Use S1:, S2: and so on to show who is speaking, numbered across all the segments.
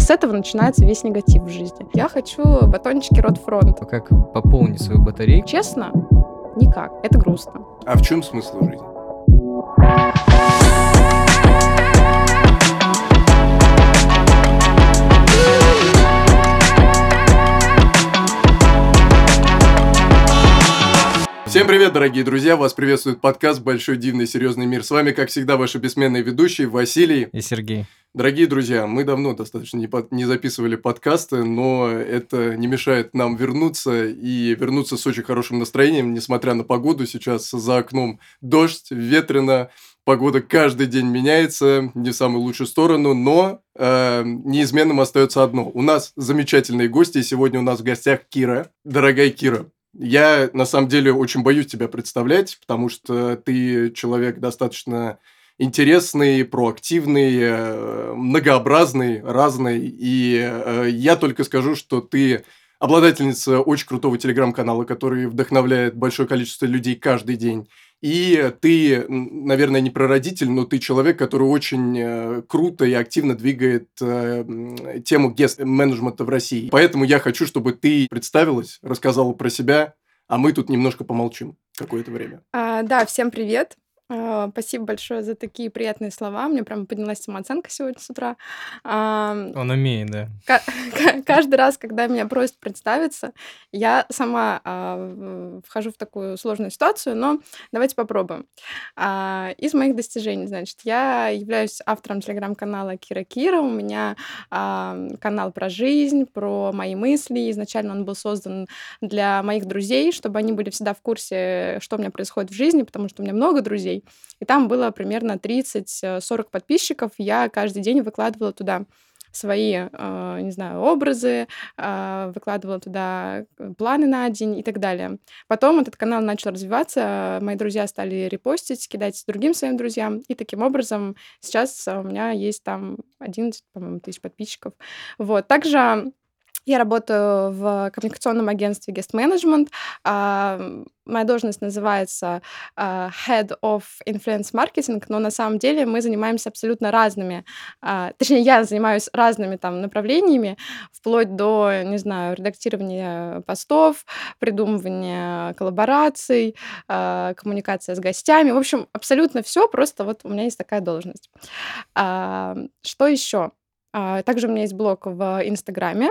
S1: С этого начинается весь негатив в жизни. Я хочу батончики Рот Фронт.
S2: Как пополнить свою батарейку?
S1: Честно, никак. Это грустно.
S3: А в чем смысл жизни? Всем привет, дорогие друзья! Вас приветствует подкаст «Большой дивный серьезный мир». С вами, как всегда, ваши бессменные ведущие Василий
S2: и Сергей.
S3: Дорогие друзья, мы давно достаточно не, под, не записывали подкасты, но это не мешает нам вернуться и вернуться с очень хорошим настроением, несмотря на погоду. Сейчас за окном дождь, ветрено, погода каждый день меняется, не в самую лучшую сторону, но э, неизменным остается одно. У нас замечательные гости, и сегодня у нас в гостях Кира. Дорогая Кира, я, на самом деле, очень боюсь тебя представлять, потому что ты человек достаточно интересный, проактивный, э, многообразный, разный. И э, я только скажу, что ты обладательница очень крутого телеграм-канала, который вдохновляет большое количество людей каждый день. И ты, наверное, не прародитель, но ты человек, который очень э, круто и активно двигает э, тему гест-менеджмента в России. Поэтому я хочу, чтобы ты представилась, рассказала про себя, а мы тут немножко помолчим какое-то время.
S1: А, да, всем привет. А, спасибо большое за такие приятные слова. Мне прям поднялась самооценка сегодня с утра.
S2: Он умеет, да.
S1: Каждый раз, когда меня просят представиться, я сама а, вхожу в такую сложную ситуацию, но давайте попробуем. А, из моих достижений, значит, я являюсь автором телеграм-канала Кира Кира. У меня канал про жизнь, про мои мысли. Изначально он был создан для моих друзей, чтобы они были всегда в курсе, что у меня происходит в жизни, потому что у меня много друзей. И там было примерно 30-40 э, подписчиков. Я каждый день выкладывала туда свои, э, не знаю, образы, э, выкладывала туда планы на день и так далее. Потом этот канал начал развиваться, мои друзья стали репостить, кидать другим своим друзьям, и таким образом сейчас у меня есть там 11, по-моему, тысяч подписчиков. Вот. Также я работаю в коммуникационном агентстве Guest Management. Uh, моя должность называется uh, Head of Influence Marketing, но на самом деле мы занимаемся абсолютно разными, uh, точнее, я занимаюсь разными там направлениями, вплоть до, не знаю, редактирования постов, придумывания коллабораций, коммуникация с гостями. В общем, абсолютно все, просто вот у меня есть такая должность. Что еще? Также у меня есть блог в Инстаграме,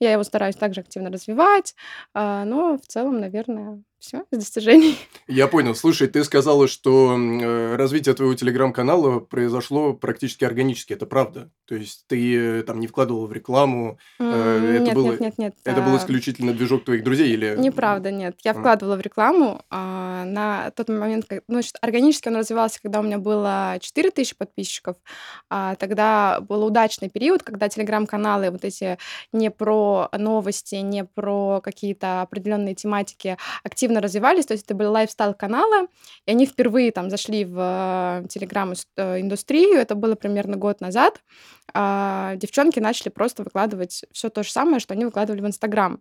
S1: я его стараюсь также активно развивать, а, но в целом, наверное, все из достижений.
S3: Я понял. Слушай, ты сказала, что э, развитие твоего телеграм-канала произошло практически органически. Это правда? То есть ты там не вкладывала в рекламу?
S1: Э, это нет, было, нет, нет, нет.
S3: Это был а исключительно движок твоих друзей или?
S1: Неправда, нет. Я вкладывала в рекламу а, на тот момент, как, ну, значит, органически он развивался, когда у меня было 4000 подписчиков. А, тогда был удачный период, когда телеграм-каналы вот эти не про новости, не про какие-то определенные тематики активно развивались, то есть это были лайфстайл-каналы, и они впервые там зашли в э, телеграм-индустрию, э, это было примерно год назад. А, девчонки начали просто выкладывать все то же самое, что они выкладывали в Инстаграм.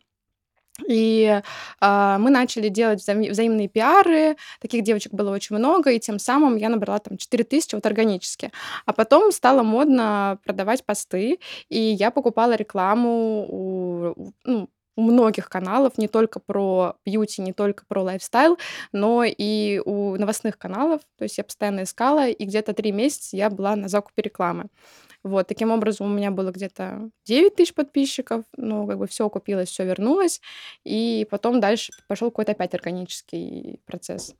S1: И э, мы начали делать взаим- взаимные пиары, таких девочек было очень много, и тем самым я набрала там 4000 вот органически. А потом стало модно продавать посты, и я покупала рекламу у, ну, у многих каналов, не только про бьюти, не только про лайфстайл, но и у новостных каналов. То есть я постоянно искала, и где-то три месяца я была на закупе рекламы. Вот, таким образом у меня было где-то 9 тысяч подписчиков, ну, как бы все купилось, все вернулось, и потом дальше пошел какой-то опять органический процесс.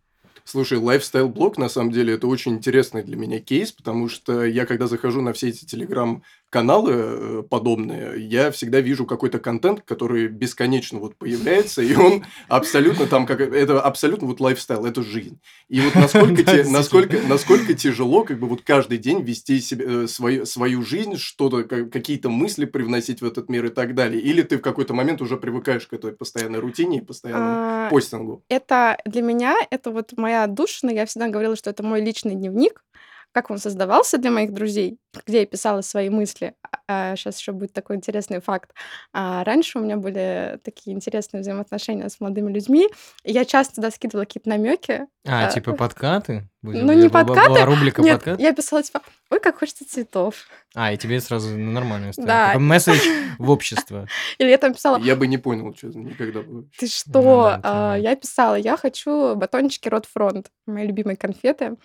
S3: Слушай, лайфстайл-блог, на самом деле, это очень интересный для меня кейс, потому что я, когда захожу на все эти телеграм каналы э, подобные, я всегда вижу какой-то контент, который бесконечно вот появляется, и он абсолютно там, как это абсолютно вот лайфстайл, это жизнь. И вот насколько, те, насколько, насколько тяжело как бы вот каждый день вести себе, э, свою, свою жизнь, что-то, какие-то мысли привносить в этот мир и так далее. Или ты в какой-то момент уже привыкаешь к этой постоянной рутине и постоянному а, постингу?
S1: Это для меня, это вот моя душина, я всегда говорила, что это мой личный дневник, как он создавался для моих друзей, где я писала свои мысли. А, сейчас еще будет такой интересный факт. А раньше у меня были такие интересные взаимоотношения с молодыми людьми, и я часто туда скидывала какие-то намеки.
S2: А, а, типа подкаты?
S1: Ну, не подкаты. Была рубрика Нет, подкат? я писала типа, ой, как хочется цветов.
S2: А, и тебе сразу ну, нормально стало. Да. Такой месседж в общество.
S1: Или я там писала...
S3: Я бы не понял, что никогда бы.
S1: Ты что? Ну, да, а, я писала, я хочу батончики Рот Фронт, мои любимые конфеты.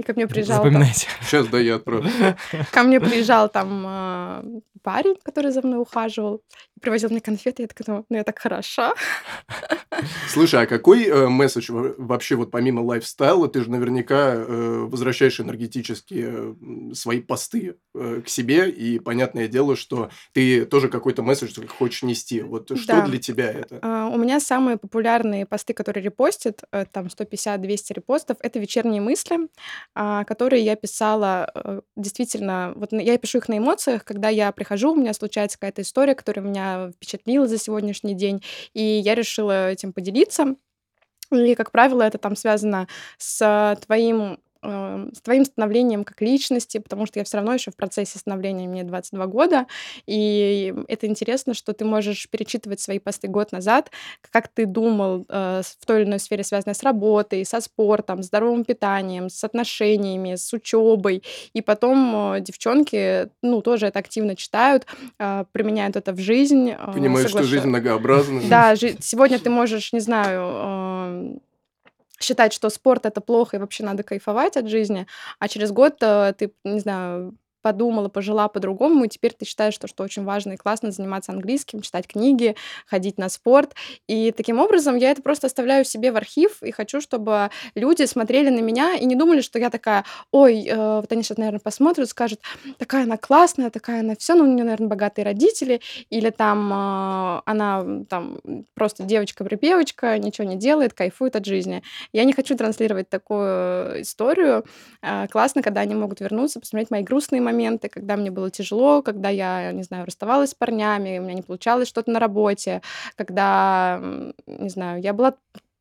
S1: И ко мне приезжал...
S2: Запоминайте.
S3: Там... Сейчас, да, я отправлю.
S1: Ко мне приезжал там э, парень, который за мной ухаживал, привозил мне конфеты, я такая, ну, я так хороша.
S3: Слушай, а какой э, месседж вообще вот помимо лайфстайла, ты же наверняка э, возвращаешь энергетически э, свои посты э, к себе, и понятное дело, что ты тоже какой-то месседж хочешь нести. Вот что да. для тебя это?
S1: А, у меня самые популярные посты, которые репостят, э, там 150-200 репостов, это вечерние мысли, а, которые я писала э, действительно, вот я пишу их на эмоциях, когда я прихожу, у меня случается какая-то история, которая меня впечатлила за сегодняшний день, и я решила этим поделиться. И, как правило, это там связано с твоим э, с твоим становлением как личности, потому что я все равно еще в процессе становления, мне 22 года, и это интересно, что ты можешь перечитывать свои посты год назад, как ты думал э, в той или иной сфере, связанной с работой, со спортом, здоровым питанием, с отношениями, с учебой, и потом э, девчонки, ну, тоже это активно читают, э, применяют это в жизнь.
S3: Э, Понимаешь, соглаш... что жизнь многообразна.
S1: Да, сегодня ты можешь, не знаю, считать, что спорт это плохо и вообще надо кайфовать от жизни, а через год э, ты, не знаю, подумала, пожила по-другому, и теперь ты считаешь, что, что очень важно и классно заниматься английским, читать книги, ходить на спорт. И таким образом я это просто оставляю себе в архив и хочу, чтобы люди смотрели на меня и не думали, что я такая, ой, э, вот они сейчас, наверное, посмотрят, скажут, такая она классная, такая она все, ну, у нее, наверное, богатые родители, или там э, она там просто девочка-припевочка, ничего не делает, кайфует от жизни. Я не хочу транслировать такую историю. Э, классно, когда они могут вернуться, посмотреть мои грустные моменты, когда мне было тяжело, когда я, не знаю, расставалась с парнями, у меня не получалось что-то на работе, когда, не знаю, я была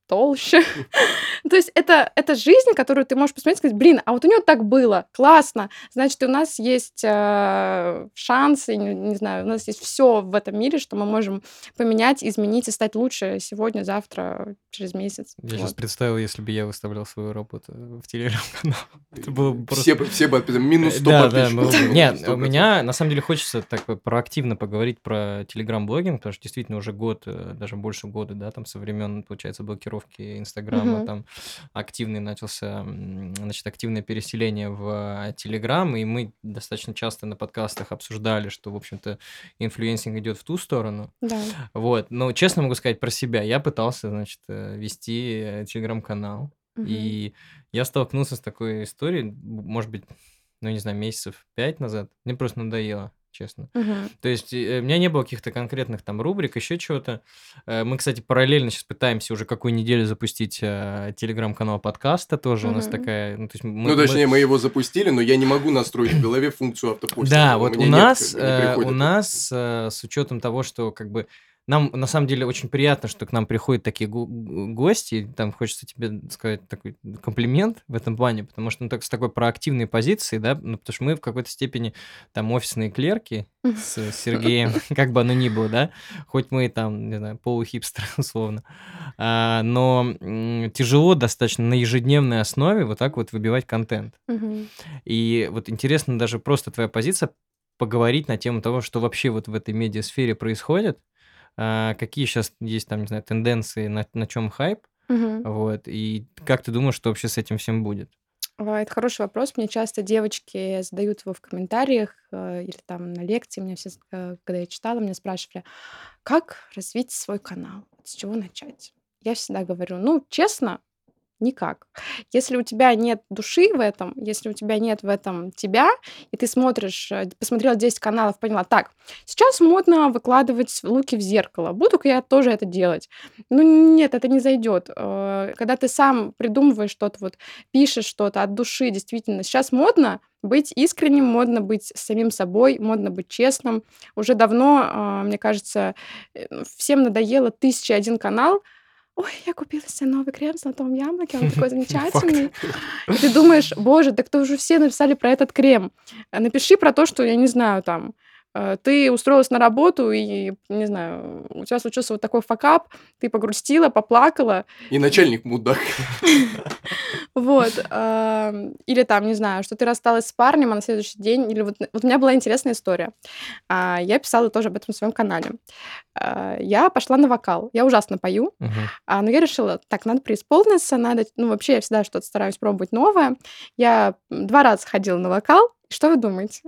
S1: толще. То есть это, это жизнь, которую ты можешь посмотреть и сказать, блин, а вот у него так было, классно. Значит, у нас есть э, шансы, не, не знаю, у нас есть все в этом мире, что мы можем поменять, изменить и стать лучше сегодня, завтра, через месяц.
S2: Я вот. сейчас представил, если бы я выставлял свою работу в телеграм-канал. Это было
S3: бы просто... Все, все бы минус 100
S2: да, подписчиков. Да, Нет, у меня на самом деле хочется так проактивно поговорить про телеграм-блогинг, потому что действительно уже год, э, даже больше года, да, там со времен, получается, блокировки блокировки Инстаграма, угу. там активный начался, значит, активное переселение в Телеграм, и мы достаточно часто на подкастах обсуждали, что, в общем-то, инфлюенсинг идет в ту сторону.
S1: Да.
S2: Вот, но честно могу сказать про себя, я пытался, значит, э, вести Телеграм-канал, угу. и я столкнулся с такой историей, может быть, ну, не знаю, месяцев пять назад. Мне просто надоело честно.
S1: Угу.
S2: То есть э, у меня не было каких-то конкретных там рубрик, еще чего-то. Э, мы, кстати, параллельно сейчас пытаемся уже какую неделю запустить э, телеграм-канал подкаста тоже. Угу. У нас такая...
S3: Ну, то есть мы, ну точнее, мы... мы его запустили, но я не могу настроить в голове функцию автопостинга.
S2: Да, вот у нас, у нас с учетом того, что как бы нам, на самом деле, очень приятно, что к нам приходят такие гости. Там хочется тебе сказать такой комплимент в этом плане, потому что ну, так, с такой проактивной позиции, да, ну, потому что мы в какой-то степени там офисные клерки с Сергеем, как бы оно ни было, да, хоть мы там, не знаю, полухипстеры, условно, а, но тяжело достаточно на ежедневной основе вот так вот выбивать контент. И вот интересно даже просто твоя позиция поговорить на тему того, что вообще вот в этой медиасфере происходит, какие сейчас есть там, не знаю, тенденции, на, на чем хайп,
S1: Мгм.
S2: вот, и как ты думаешь, что вообще с этим всем будет?
S1: А, Это хороший вопрос. Мне часто девочки задают его в комментариях э, или там на лекции. Мне все, э, когда я читала, меня спрашивали, как развить свой канал, с чего начать. Я всегда говорю, ну, честно, Никак. Если у тебя нет души в этом, если у тебя нет в этом тебя, и ты смотришь, э, посмотрел 10 каналов, поняла, так, сейчас модно выкладывать луки в зеркало, буду-ка я тоже это делать. Ну нет, это не зайдет. Э, когда ты сам придумываешь что-то, вот пишешь что-то от души, действительно, сейчас модно быть искренним, модно быть самим собой, модно быть честным. Уже давно, э, мне кажется, всем надоело тысяча один канал, ой, я купила себе новый крем в золотом яблоке, он такой замечательный. И ты думаешь, боже, так то уже все написали про этот крем. Напиши про то, что, я не знаю, там, ты устроилась на работу, и, не знаю, у тебя случился вот такой факап, ты погрустила, поплакала.
S3: И начальник мудак.
S1: Вот. Или там, не знаю, что ты рассталась с парнем, а на следующий день... Или вот, у меня была интересная история. А, я писала тоже об этом в своем канале. А, я пошла на вокал. Я ужасно пою, uh-huh. но я решила, так, надо преисполниться, надо... Ну, вообще, я всегда что-то стараюсь пробовать новое. Я два раза ходила на вокал, что вы думаете?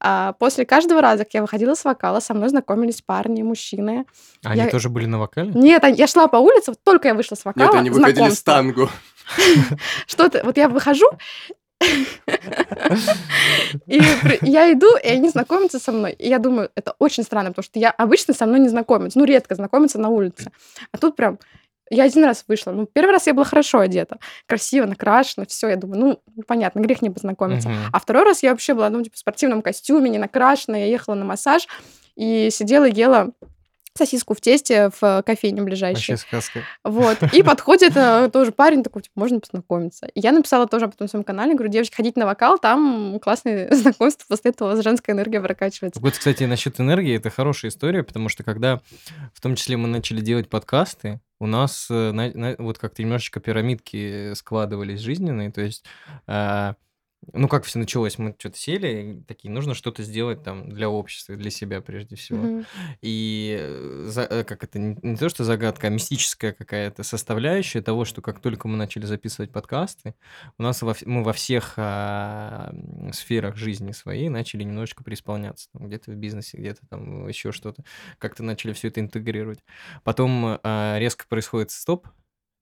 S1: А, после каждого раза, как я выходила с вокала, со мной знакомились парни, мужчины.
S2: Они я... тоже были на вокале?
S1: Нет, я шла по улице, вот только я вышла с вокала.
S3: Нет, они выходили с танго.
S1: Что-то, вот я выхожу, и я иду, и они знакомятся со мной. И я думаю, это очень странно, потому что я обычно со мной не знакомятся. Ну, редко знакомятся на улице. А тут прям я один раз вышла. Ну, первый раз я была хорошо одета, красиво, накрашена, все. Я думаю, ну, понятно, грех не познакомиться. Uh-huh. А второй раз я вообще была, ну, типа, в спортивном костюме, не накрашена. Я ехала на массаж и сидела, ела сосиску в тесте в кофейне ближайшей.
S2: Вообще сказка.
S1: Вот. И подходит э, тоже парень такой, типа, можно познакомиться. И я написала тоже об этом в своем канале, говорю, девочки, ходите на вокал, там классные знакомства, после этого женская энергия прокачивается.
S2: Вот, кстати, насчет энергии, это хорошая история, потому что когда, в том числе, мы начали делать подкасты, у нас э, на, на, вот как-то немножечко пирамидки складывались жизненные, то есть э, ну, как все началось, мы что-то сели, такие, нужно что-то сделать там для общества, для себя прежде всего. Мгм. И э, за- э, как это, не, не то, что загадка, а мистическая какая-то составляющая того, что как только мы начали записывать подкасты, у нас во, мы во всех а, сферах жизни своей начали немножечко преисполняться. Там, где-то в бизнесе, где-то там еще что-то. Как-то начали все это интегрировать. Потом а, резко происходит стоп,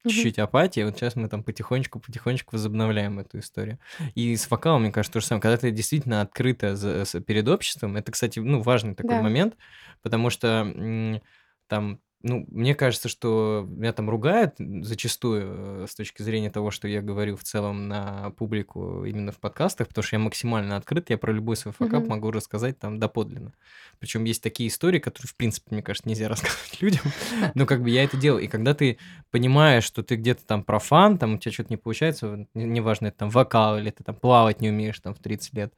S2: чуть-чуть апатии. Вот сейчас мы там потихонечку-потихонечку возобновляем эту историю. И с вокалом, мне кажется, то же самое. Когда ты действительно открыто за, перед обществом, это, кстати, ну, важный такой да. момент, потому что там ну, мне кажется, что меня там ругают зачастую э, с точки зрения того, что я говорю в целом на публику именно в подкастах, потому что я максимально открыт, я про любой свой факап mm-hmm. могу рассказать там доподлинно. Причем есть такие истории, которые, в принципе, мне кажется, нельзя рассказывать людям, но как бы я это делаю. И когда ты понимаешь, что ты где-то там профан, там у тебя что-то не получается, неважно, это там вокал, или ты там плавать не умеешь там в 30 лет,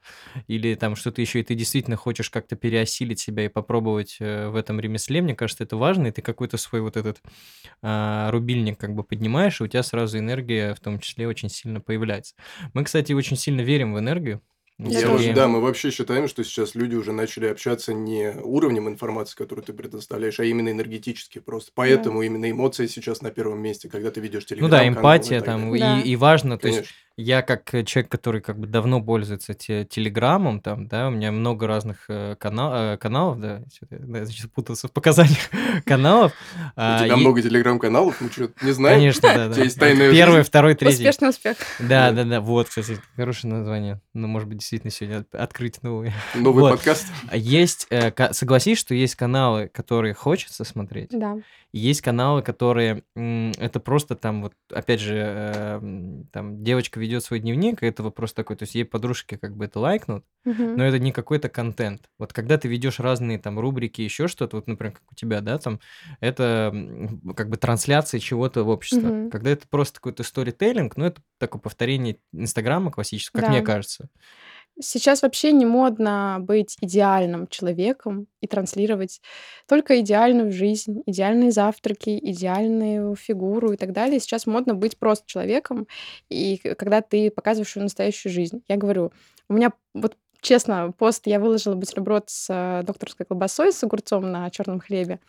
S2: или там что-то еще, и ты действительно хочешь как-то переосилить себя и попробовать э, в этом ремесле, мне кажется, это важно, и ты как какой-то свой вот этот а, рубильник как бы поднимаешь, и у тебя сразу энергия в том числе очень сильно появляется. Мы, кстати, очень сильно верим в энергию.
S3: Я уже, да, мы вообще считаем, что сейчас люди уже начали общаться не уровнем информации, которую ты предоставляешь, а именно энергетически просто. Поэтому да. именно эмоции сейчас на первом месте, когда ты ведешь телеграм
S2: Ну да, эмпатия там, и, да. и важно, Конечно. то есть я как э, человек, который как бы давно пользуется те, телеграммом, там, да, у меня много разных э, канал, э, каналов, да, я сейчас путался в показаниях каналов.
S3: У а, тебя много телеграм-каналов, мы что не знаем?
S2: Конечно, да, да.
S3: Тебя есть тайная
S2: Первый, второй, третий.
S1: Успешный успех.
S2: Да, да, да, вот, кстати, хорошее название. Ну, может быть, действительно сегодня открыть новый.
S3: Новый вот. подкаст.
S2: Есть, согласись, что есть каналы, которые хочется смотреть.
S1: Да.
S2: Есть каналы, которые это просто там вот, опять же, там девочка ведет свой дневник, и это просто такой, то есть ей подружки как бы это лайкнут, угу. но это не какой-то контент. Вот когда ты ведешь разные там рубрики, еще что-то, вот, например, как у тебя, да, там, это как бы трансляция чего-то в общество. Угу. Когда это просто какой-то сторителлинг, ну, это такое повторение Инстаграма классического, как да. мне кажется.
S1: Сейчас вообще не модно быть идеальным человеком и транслировать только идеальную жизнь, идеальные завтраки, идеальную фигуру и так далее. Сейчас модно быть просто человеком, и когда ты показываешь свою настоящую жизнь. Я говорю, у меня вот честно, пост я выложила бутерброд с э, докторской колбасой с огурцом на черном хлебе.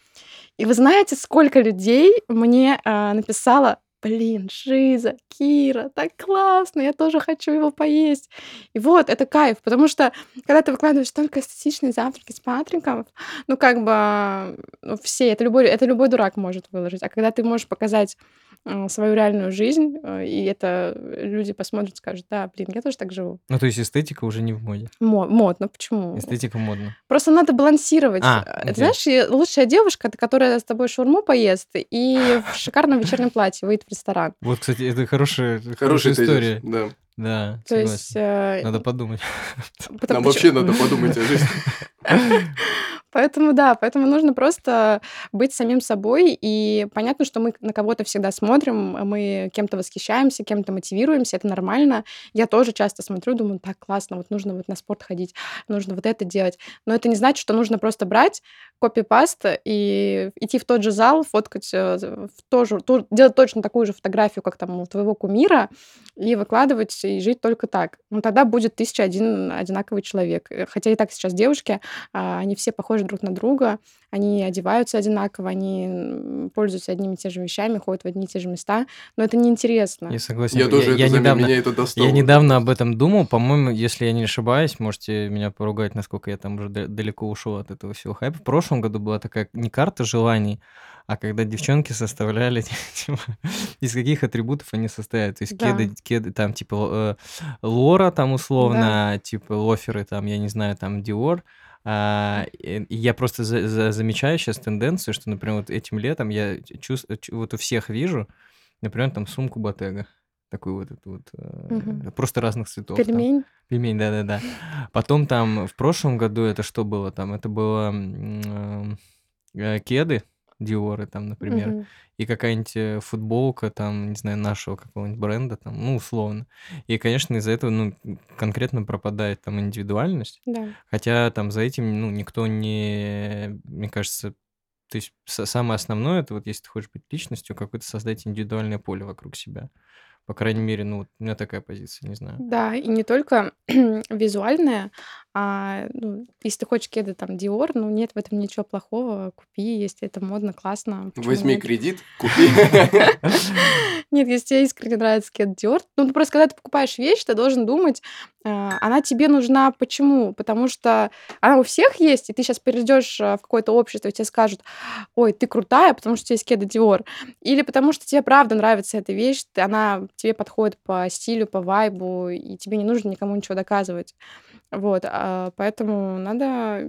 S1: И вы знаете, сколько людей мне э, написало блин, Жиза, Кира, так классно, я тоже хочу его поесть. И вот, это кайф, потому что когда ты выкладываешь только эстетичные завтраки с Патриком, ну, как бы, ну, все, это любой, это любой дурак может выложить. А когда ты можешь показать свою реальную жизнь, э, и это люди посмотрят, скажут, да, блин, я тоже так живу.
S2: Ну, то есть эстетика уже не в моде.
S1: Мо- модно, почему?
S2: Эстетика модно.
S1: Просто надо балансировать. А, Ты знаешь, лучшая девушка, которая с тобой шаурму поест и в шикарном вечернем платье выйдет в ресторан.
S2: Вот, кстати, это хорошая, хорошая история. Да. Да, То есть... Э... Надо подумать.
S3: Потому, Нам вообще надо подумать о жизни.
S1: Поэтому да, поэтому нужно просто быть самим собой. И понятно, что мы на кого-то всегда смотрим, мы кем-то восхищаемся, кем-то мотивируемся, это нормально. Я тоже часто смотрю, думаю, так классно, вот нужно вот на спорт ходить, нужно вот это делать. Но это не значит, что нужно просто брать копипаст и идти в тот же зал, фоткать э, в тоже, то, делать точно такую же фотографию, как там у твоего кумира, и выкладывать, и жить только так. Ну, тогда будет тысяча один одинаковый человек. Э, хотя и так сейчас девушки, а, они все похожи друг на друга, они одеваются одинаково, они пользуются одними и теми же вещами, ходят в одни и те же места, но это неинтересно.
S2: Я согласен.
S3: Я тоже
S2: я,
S3: это
S2: я недавно,
S3: меня это достало.
S2: Я недавно об этом думал, по-моему, если я не ошибаюсь, можете меня поругать, насколько я там уже далеко ушел от этого всего хайпа. В прошлом году была такая не карта желаний, а когда девчонки составляли, типа, из каких атрибутов они состоят. То есть
S1: Да.
S2: кеды, кеды там, типа, э, Лора там
S1: Да.
S2: условно, типа, лоферы там, я не знаю, там, Диор. А, и я просто за- за- замечаю сейчас тенденцию, что, например, вот этим летом я чувствую, вот у всех вижу, например, там сумку Ботега. Такую вот эту вот,
S1: Мгм.
S2: просто разных цветов. там.
S1: Пельмень.
S2: Пельмень, да-да-да. Потом там в прошлом году это что было там? Это было э, кеды, Диоры там, например,
S1: Мгм.
S2: и какая-нибудь футболка там, не знаю, нашего какого-нибудь бренда там, ну, условно. И, конечно, из-за этого, ну, конкретно пропадает там индивидуальность.
S1: Да.
S2: Хотя там за этим, ну, никто не, мне кажется, то есть самое основное, это вот если ты хочешь быть личностью, какое-то создать индивидуальное поле вокруг себя. По крайней мере, ну, вот у меня такая позиция, не знаю.
S1: Да, и не только визуальное, а, ну, если ты хочешь кеды там Dior, ну, нет в этом ничего плохого, купи, если это модно, классно,
S3: Возьми
S1: нет?
S3: кредит, купи.
S1: Нет, если тебе искренне нравится кед Dior, ну, просто когда ты покупаешь вещь, ты должен думать, а, она тебе нужна почему? Потому что она у всех есть, и ты сейчас перейдешь а, в какое-то общество, и тебе скажут, ой, ты крутая, потому что у тебя есть кеды Dior. Или потому что тебе правда нравится эта вещь, она тебе подходит по стилю, по вайбу, и тебе не нужно никому ничего доказывать. Вот, а, поэтому надо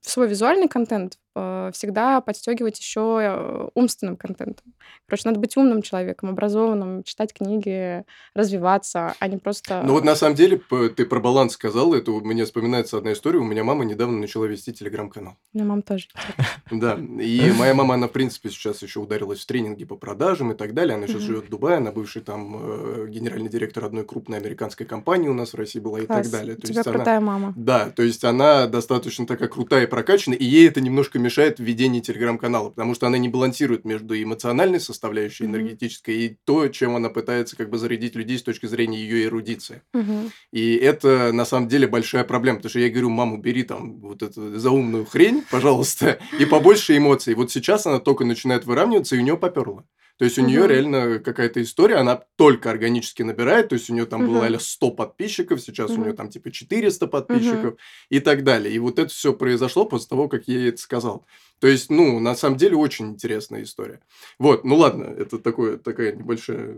S1: свой визуальный контент всегда подстегивать еще э, умственным контентом. Короче, надо быть умным человеком, образованным, читать книги, развиваться, а не просто...
S3: Ну вот на самом деле, ты про баланс сказал, это у меня вспоминается одна история. У меня мама недавно начала вести телеграм-канал.
S1: У меня мама тоже.
S3: Да, и моя мама, она, в принципе, сейчас еще ударилась в тренинги по продажам и так далее. Она сейчас живет в Дубае, она бывший там э, генеральный директор одной крупной американской компании у нас в России была и так далее.
S1: У тебя крутая мама.
S3: Да, то есть она достаточно такая крутая и прокачанная, и ей это немножко мешает в ведении телеграм-канала, потому что она не балансирует между эмоциональной составляющей, энергетической, и то, чем она пытается как бы зарядить людей с точки зрения ее эрудиции.
S1: Мгм.
S3: И это на самом деле большая проблема, потому что я говорю, маму, бери там вот эту заумную хрень, пожалуйста, и побольше эмоций. Вот сейчас она только начинает выравниваться, и у нее поперло. То есть у нее
S1: Мгм.
S3: реально какая-то история, она только органически набирает, то есть у нее там было
S1: Мгм.
S3: а 100 подписчиков, сейчас у
S1: Мгм.
S3: нее там типа 400 подписчиков и так далее. И вот это все произошло после того, как я ей это сказал. То есть, ну, на самом деле, очень интересная история. Вот, ну ладно, это такое, такая небольшая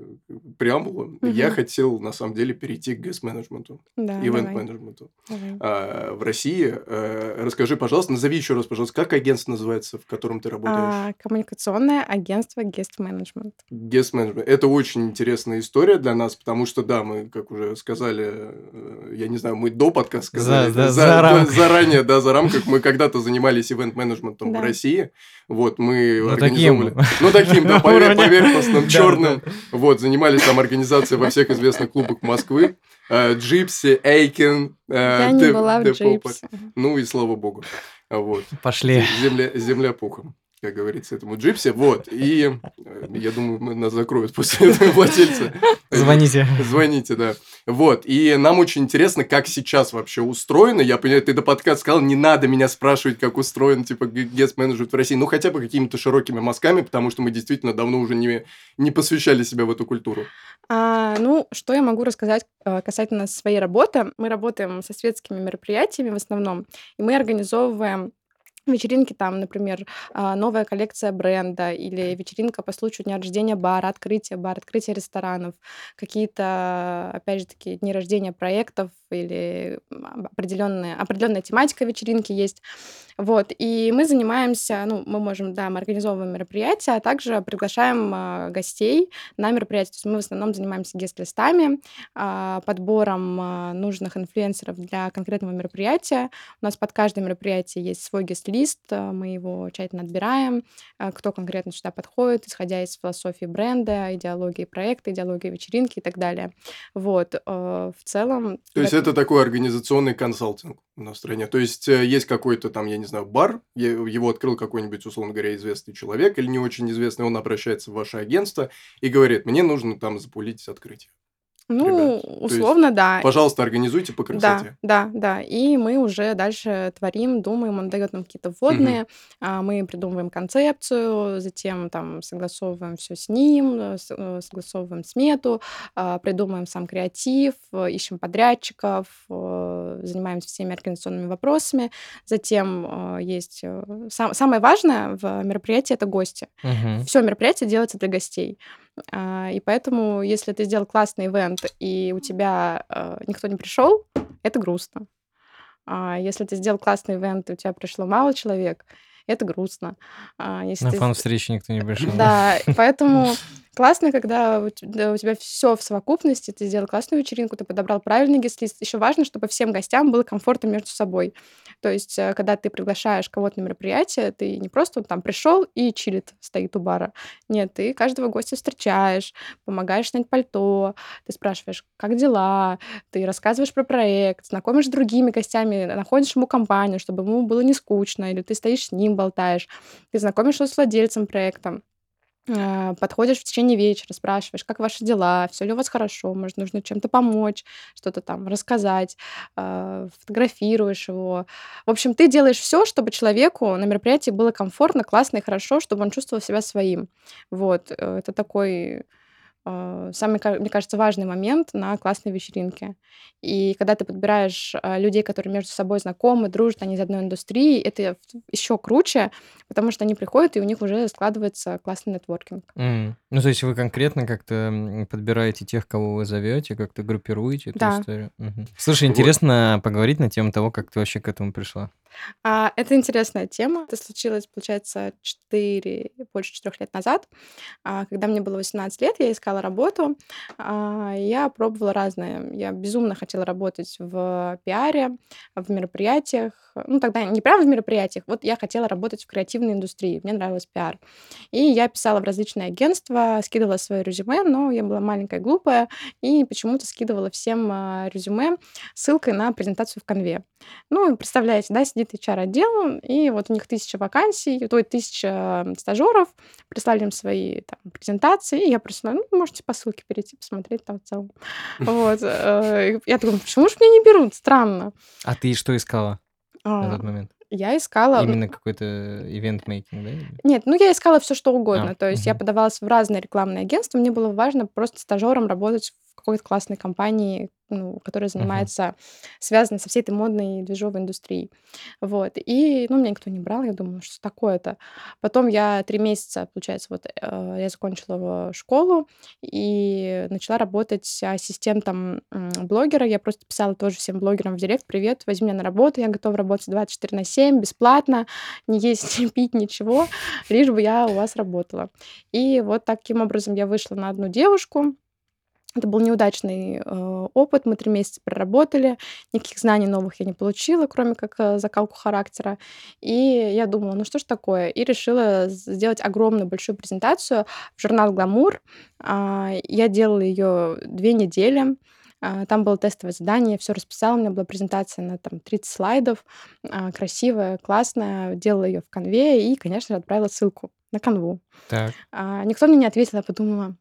S3: преамбула. Я
S1: Мгм.
S3: хотел, на самом деле, перейти к гэс-менеджменту,
S1: Да,
S3: ивент-менеджменту. А, в России, э, расскажи, пожалуйста, назови еще раз, пожалуйста, как агентство называется, в котором ты работаешь?
S1: А, коммуникационное агентство Guest Management.
S3: Guest management. Это очень интересная история для нас, потому что, да, мы, как уже сказали, э, я не знаю, мы до подкаста сказали,
S2: За- за-
S3: да,
S2: за
S3: да,
S2: рамкой.
S3: заранее, да, за рамках, мы когда-то занимались ивент-менеджментом в
S1: Да.
S3: России, вот, мы
S2: Ну,
S3: организовывали...
S2: таким.
S3: Ну, таким, да, повер-
S2: Уровня.
S3: поверхностным, черным, вот, занимались там организацией во всех известных клубах Москвы, Э, Gipsy, Icon, э,
S1: Я не была в Gipsy.
S3: Ну и слава богу. Вот.
S2: Пошли.
S3: Земля, земля пухом, как говорится, этому джипсе. Вот. И э, я думаю, мы- нас закроют после этого владельца.
S2: Звоните.
S3: Звоните, да. Вот. И нам очень интересно, как сейчас вообще устроено. Я понимаю, ты до подкаста сказал, не надо меня спрашивать, как устроен, типа, гест менеджмент в России. Ну, хотя бы какими-то широкими мазками, потому что мы действительно давно уже не, не посвящали себя в эту культуру.
S1: А, ну, что я могу рассказать э, касательно своей работы? Мы работаем со светскими мероприятиями в основном, и мы организовываем вечеринки, там, например, а, новая коллекция бренда или вечеринка по случаю дня рождения бара, открытия бара, открытия ресторанов, какие-то, опять же таки, дни рождения проектов, или определенная, определенная тематика вечеринки есть. Вот, и мы занимаемся, ну, мы можем, да, мы организовываем мероприятия, а также приглашаем а, гостей на мероприятия. То есть мы в основном занимаемся гест-листами, а, подбором а, нужных инфлюенсеров для конкретного мероприятия. У нас под каждое мероприятие есть свой гест-лист, мы его тщательно отбираем, кто конкретно сюда подходит, исходя из философии бренда, идеологии проекта, идеологии вечеринки и так далее. Вот, в целом...
S3: То есть это такой организационный консалтинг на стране. То есть э, есть какой-то там, я не знаю, бар, его открыл какой-нибудь, условно говоря, известный человек или не очень известный, он обращается в ваше агентство и говорит, мне нужно там запулить открытие.
S1: Ну, ребят. условно, да.
S3: Пожалуйста, организуйте по красоте.
S1: Да, да, да. И мы уже дальше творим, думаем, он дает нам какие-то вводные, угу. мы придумываем концепцию, затем там согласовываем все с ним, э, э, согласовываем смету, а, придумываем сам креатив, ищем подрядчиков, занимаемся всеми организационными вопросами. Затем есть сам, самое важное в мероприятии это гости. Угу. Все мероприятие делается для гостей. А, и поэтому, если ты сделал классный ивент, и у тебя э, никто не пришел, это грустно. А если ты сделал классный ивент, и у тебя пришло мало человек, это грустно.
S2: А если На ты... фан-встречи никто не пришел.
S1: Да, поэтому классно, когда у тебя все в совокупности, ты сделал классную вечеринку, ты подобрал правильный гест-лист. Еще важно, чтобы всем гостям было комфортно между собой. То есть, э, когда ты приглашаешь кого-то на мероприятие, ты не просто там пришел и чилит, стоит у бара. Нет, ты каждого гостя встречаешь, помогаешь снять пальто, ты спрашиваешь, как дела, ты рассказываешь про проект, знакомишь с другими гостями, находишь ему компанию, чтобы ему было не скучно, или ты стоишь с ним, болтаешь, ты знакомишься с владельцем проекта. А, подходишь в течение вечера, спрашиваешь, как ваши дела, все ли у вас хорошо, может, нужно чем-то помочь, что-то там рассказать, а, фотографируешь его. В общем, ты делаешь все, чтобы человеку на мероприятии было комфортно, классно и хорошо, чтобы он чувствовал себя своим. Вот, э, это такой самый, мне кажется, важный момент на классной вечеринке. И когда ты подбираешь а, людей, которые между собой знакомы, дружат, они из одной индустрии, это еще круче, потому что они приходят, и у них уже складывается классный нетворкинг.
S2: Mm. Ну, то есть вы конкретно как-то подбираете тех, кого вы зовете, как-то группируете эту да. историю. Угу. Слушай, интересно поговорить на тему того, как ты вообще к этому пришла.
S1: А, это интересная тема. Это случилось, получается, 4, больше 4 лет назад. А, когда мне было 18 лет, я искала работу. А, я пробовала разные. Я безумно хотела работать в пиаре, в мероприятиях. Ну, тогда не прямо в мероприятиях. Вот я хотела работать в креативной индустрии. Мне нравилось пиар. И я писала в различные агентства, скидывала свое резюме, но я была маленькая, глупая, и почему-то скидывала всем а, резюме ссылкой на презентацию в конве. Ну, представляете, да, сидит HR-отдел, и вот у них тысяча вакансий, то есть тысяча стажеров, прислали им свои там, презентации, и я просто, ну, можете по ссылке перейти, посмотреть там в целом. Вот. Э, я думаю, почему же меня не берут? Странно.
S2: А ты что искала на тот момент?
S1: Я искала...
S2: Именно какой-то ивент-мейкинг, да?
S1: Нет, ну я искала все что угодно. А, То есть угу. я подавалась в разные рекламные агентства. Мне было важно просто стажером работать в какой-то классной компании, ну, которая занимается, uh-huh. связана со всей этой модной движовой индустрией. Вот. И, ну, меня никто не брал, я думала, что такое-то. Потом я три месяца, получается, вот э, я закончила школу и начала работать ассистентом блогера. Я просто писала тоже всем блогерам в директ, привет, возьми меня на работу, я готова работать 24 на 7, бесплатно, не есть, не пить, ничего, лишь бы я у вас работала. И вот таким образом я вышла на одну девушку, это был неудачный э, опыт. Мы три месяца проработали, никаких знаний новых я не получила, кроме как э, закалку характера. И я думала, ну что ж такое? И решила сделать огромную большую презентацию в журнал «Гламур». Э, я делала ее две недели. А, там было тестовое задание, я все расписала, у меня была презентация на там 30 слайдов, а, красивая, классная, делала ее в конве и, конечно же, отправила ссылку на канву.
S2: Так.
S1: Никто мне не ответил, я подумала,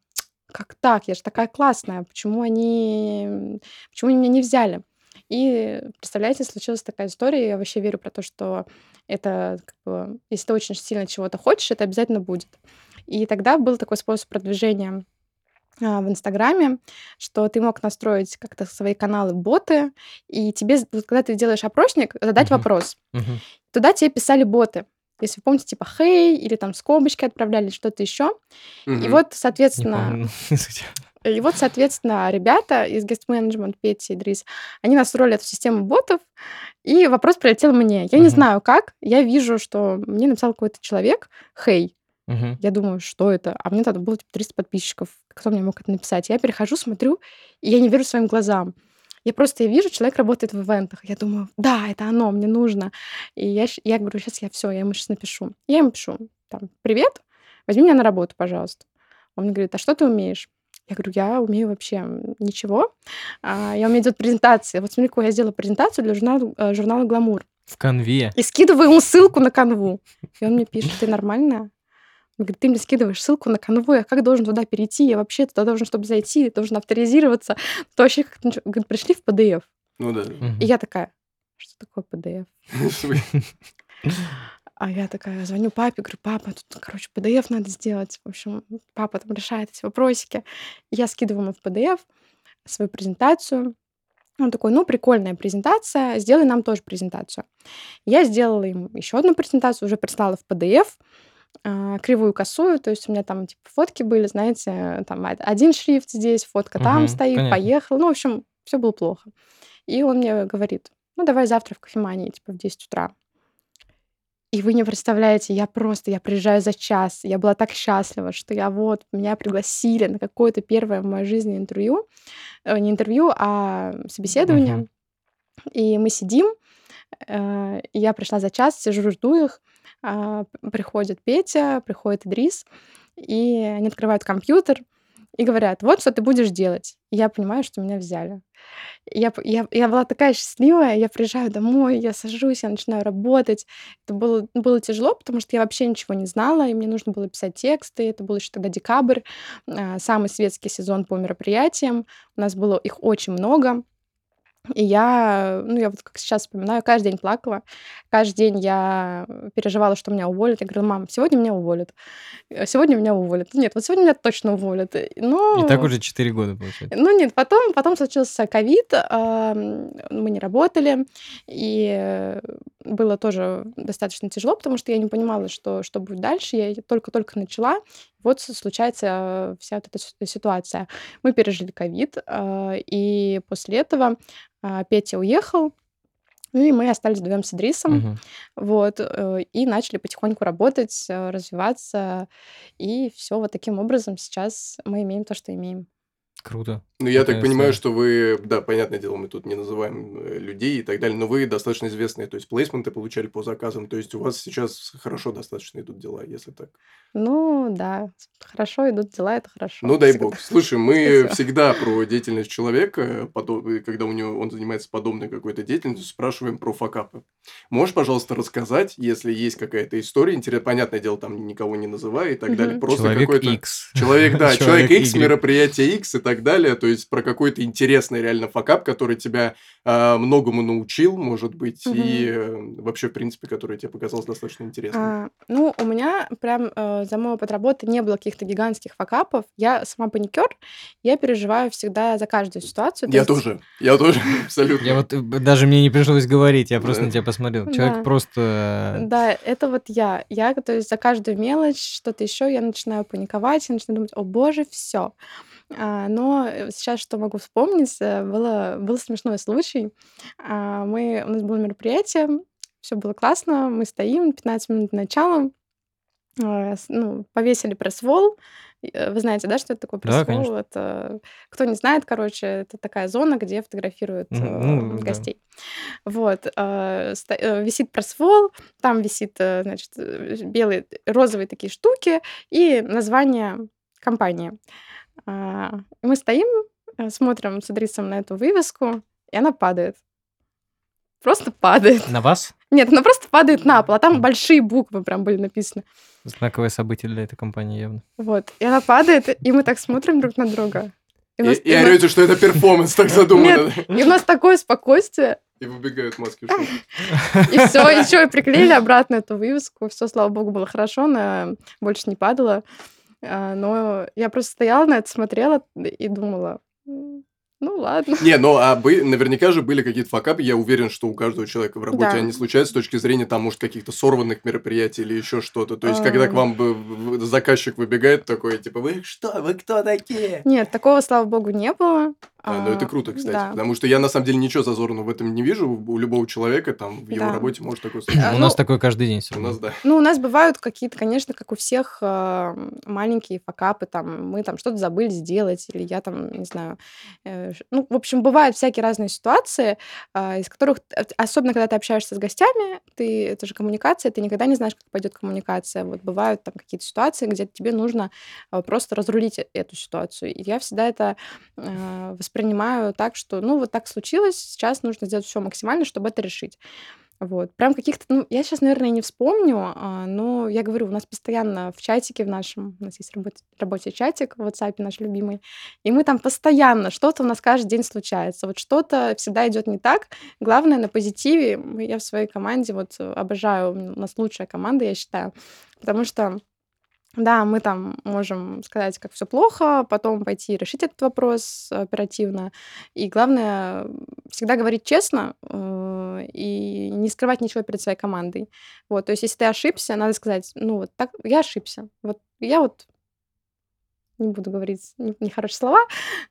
S1: как так? Я же такая классная. Почему они, почему они меня не взяли? И, представляете, случилась такая история. Я вообще верю про то, что это, как бы, если ты очень сильно чего-то хочешь, это обязательно будет. И тогда был такой способ продвижения а, в Инстаграме, что ты мог настроить как-то свои каналы боты, и тебе, когда ты делаешь опросник, задать uh-huh. вопрос. Uh-huh. Туда тебе писали боты. Если вы помните, типа «хей» или там скобочки отправляли, что-то еще. Угу. И вот, соответственно... И вот, соответственно, ребята из Guest Management, Петя и Дрис, они настроили эту систему ботов, и вопрос прилетел мне. Я не знаю как, я вижу, что мне написал какой-то человек, хей,
S2: Мгм.
S1: я думаю, что это? А мне тогда было типа 300 подписчиков. Кто мне мог это написать? Я перехожу, смотрю, и я не верю своим глазам. Я просто я вижу, человек работает в ивентах. Я думаю, да, это оно, мне нужно. И я, я говорю, сейчас я все, я ему сейчас напишу. Я ему пишу, там, привет, возьми меня на работу, пожалуйста. Он мне говорит, а что ты умеешь? Я говорю, я умею вообще ничего. Я умею делать презентации. Вот смотри, я сделала презентацию для журнала, э, журнала «Гламур».
S2: В конве.
S1: И скидываю ему ссылку на канву. И он мне пишет, ты нормальная? Он говорит, ты мне скидываешь ссылку на канву, я как должен туда перейти? Я вообще туда должен, чтобы зайти, должен авторизироваться. То вообще как. Говорит, пришли в PDF.
S3: Ну да.
S1: И я такая, что такое PDF? А я такая звоню папе, говорю, папа, тут, короче, PDF надо сделать. В общем, папа там решает эти вопросики. Я скидываю ему в PDF свою презентацию. Он такой, ну, прикольная презентация, сделай нам тоже презентацию. Я сделала им еще одну презентацию, уже прислала в PDF, а, кривую, косую, то есть у меня там типа фотки были, знаете, там од- один шрифт здесь, фотка там
S2: Мгм,
S1: стоит,
S2: понятно.
S1: поехал. Ну, в общем, все было плохо. И он мне говорит, ну, давай завтра в кофемании, типа в 10 утра. И вы не представляете, я просто, я приезжаю за час. Я была так счастлива, что я вот, меня пригласили на какое-то первое в моей жизни интервью. Э, Не интервью, а собеседование.
S2: Мгм.
S1: И мы сидим, э, и я пришла за час, сижу, жду их. А, Приходит Петя, приходит Идрис, и они открывают компьютер и говорят, вот что ты будешь делать. И я понимаю, что меня взяли. Я, я, я была такая счастливая, я приезжаю домой, я сажусь, я начинаю работать. Это было, было тяжело, потому что я вообще ничего не знала, и мне нужно было писать тексты. Это был еще тогда декабрь, а, самый светский сезон по мероприятиям. У нас было их очень много. И я, ну, я вот как сейчас вспоминаю, каждый день плакала. Каждый день я переживала, что меня уволят. Я говорила, мам, сегодня меня уволят. Э, Сегодня меня уволят. Нет, вот сегодня меня точно уволят. Э, Ну,
S2: И так уже 4 года, получается.
S1: ну нет, потом, потом случился ковид, мы не работали, и э, было тоже достаточно тяжело, потому что я не понимала, что, что будет дальше. Я только-только начала, вот случается э, вся вот эта си- ситуация. Мы пережили ковид, а, и после этого а, Петя уехал, ну и мы остались вдвоем с Идрисом,
S2: Мгм.
S1: вот, э, и начали потихоньку работать, э, развиваться, и все вот таким образом сейчас мы имеем то, что имеем.
S2: Круто.
S3: Ну, я так
S2: Крутая
S3: понимаю,
S2: история.
S3: что вы, да, понятное дело, мы тут не называем э, людей и так далее, но вы достаточно известные, то есть плейсменты получали по заказам, то есть у вас сейчас хорошо достаточно идут дела, если так.
S1: Ну да, хорошо идут дела, это хорошо.
S3: Ну, дай
S1: всегда.
S3: бог. Слушай, мы
S1: Спасибо.
S3: всегда про деятельность человека, когда у него он занимается подобной какой-то деятельностью, спрашиваем про факапы. Можешь, пожалуйста, рассказать, если есть какая-то история, интересная, понятное дело, там никого не называя и так далее, просто
S2: Человек
S3: какой-то...
S2: X.
S3: Человек, да, человек X, мероприятие X и так далее, то есть про какой-то интересный реально факап, который тебя а, многому научил, может быть, и э, вообще, в принципе, который тебе показался достаточно интересным.
S1: А, ну, у меня прям э, за мой опыт работы не было каких-то гигантских факапов. Я сама паникер, я переживаю всегда за каждую ситуацию. то
S3: Я
S1: есть-
S3: тоже, я тоже, абсолютно.
S2: Я вот э, даже мне не пришлось говорить, я просто на тебя посмотрел. Человек просто...
S1: Да, это вот я. Я, то есть за каждую мелочь, что-то еще, я начинаю паниковать, я начинаю думать, о боже, все. Но э, сейчас, что могу вспомнить, э, было, был смешной случай. А, Мы, у нас было мероприятие, все было классно, мы стоим, 15 минут до начала, а, ну, повесили пресс-вол. Э, Вы знаете, да, что это такое
S2: Да,
S1: пресс-вол?
S2: конечно.
S1: Это, кто не знает, короче, это такая зона, где фотографируют
S2: ну, да.
S1: гостей. Вот, сто- э, висит пресс-вол, там висит, значит, белые, розовые такие штуки и название компании. А, Мы стоим, э, смотрим с Идрисом на эту вывеску, и она падает. Просто падает.
S2: На вас?
S1: Нет, она просто падает на пол, а там большие буквы прям были написаны.
S2: Знаковое событие для этой компании явно.
S1: Вот. И она падает, и мы так смотрим друг на друга. И, нас,
S3: и
S1: и
S3: орете, что это перформанс, так задумано. да?
S1: и у нас такое спокойствие.
S3: И выбегают маски.
S1: И все, еще и приклеили обратно эту вывеску. Все, слава богу, было хорошо, она больше не падала. А, Но я просто стояла на это, смотрела и думала, «М, Ну ладно.
S3: Не, ну а бы, наверняка же были какие-то факапы, я уверен, что у каждого человека в работе
S1: Да.
S3: они случаются с точки зрения там, может, каких-то сорванных мероприятий или еще что-то. То есть, когда к
S1: Ам.
S3: вам заказчик выбегает такой, типа, вы что, вы кто такие?
S1: Нет, такого, слава богу, не было.
S3: А, ну это
S1: А,
S3: круто, кстати,
S1: да.
S3: потому что я на самом деле ничего зазорного в этом не вижу. У любого человека там в его
S1: Да.
S3: работе может такое
S1: А,
S3: случиться.
S2: У
S1: ну,
S2: нас такое каждый день
S3: У нас, да.
S1: Ну, у нас бывают какие-то, конечно, как у всех, а, маленькие факапы, там, мы там что-то забыли сделать, или я там, не знаю, э, ну, в общем, бывают всякие разные ситуации, из которых, особенно когда ты общаешься с гостями, ты, это же коммуникация, ты никогда не знаешь, как пойдет коммуникация. Вот бывают там какие-то ситуации, где тебе нужно просто разрулить э- эту ситуацию. И я всегда это а, воспринимаю так, что, ну, вот так случилось, сейчас нужно сделать все максимально, чтобы это решить. Вот. Прям каких-то, ну, я сейчас, наверное, не вспомню, а, но я говорю, у нас постоянно в чатике в нашем, у нас есть работ- рабочий чатик в WhatsApp наш любимый, и мы там постоянно, что-то у нас каждый день случается, вот что-то всегда идет не так. Главное на позитиве. Я в своей команде вот обожаю, у нас лучшая команда, я считаю, потому что да, мы там можем сказать, как все плохо, потом пойти решить этот вопрос оперативно. И главное, всегда говорить честно э, и не скрывать ничего перед своей командой. Вот, то есть, если ты ошибся, надо сказать, ну вот так, я ошибся. Вот я вот не буду говорить не- нехорошие слова,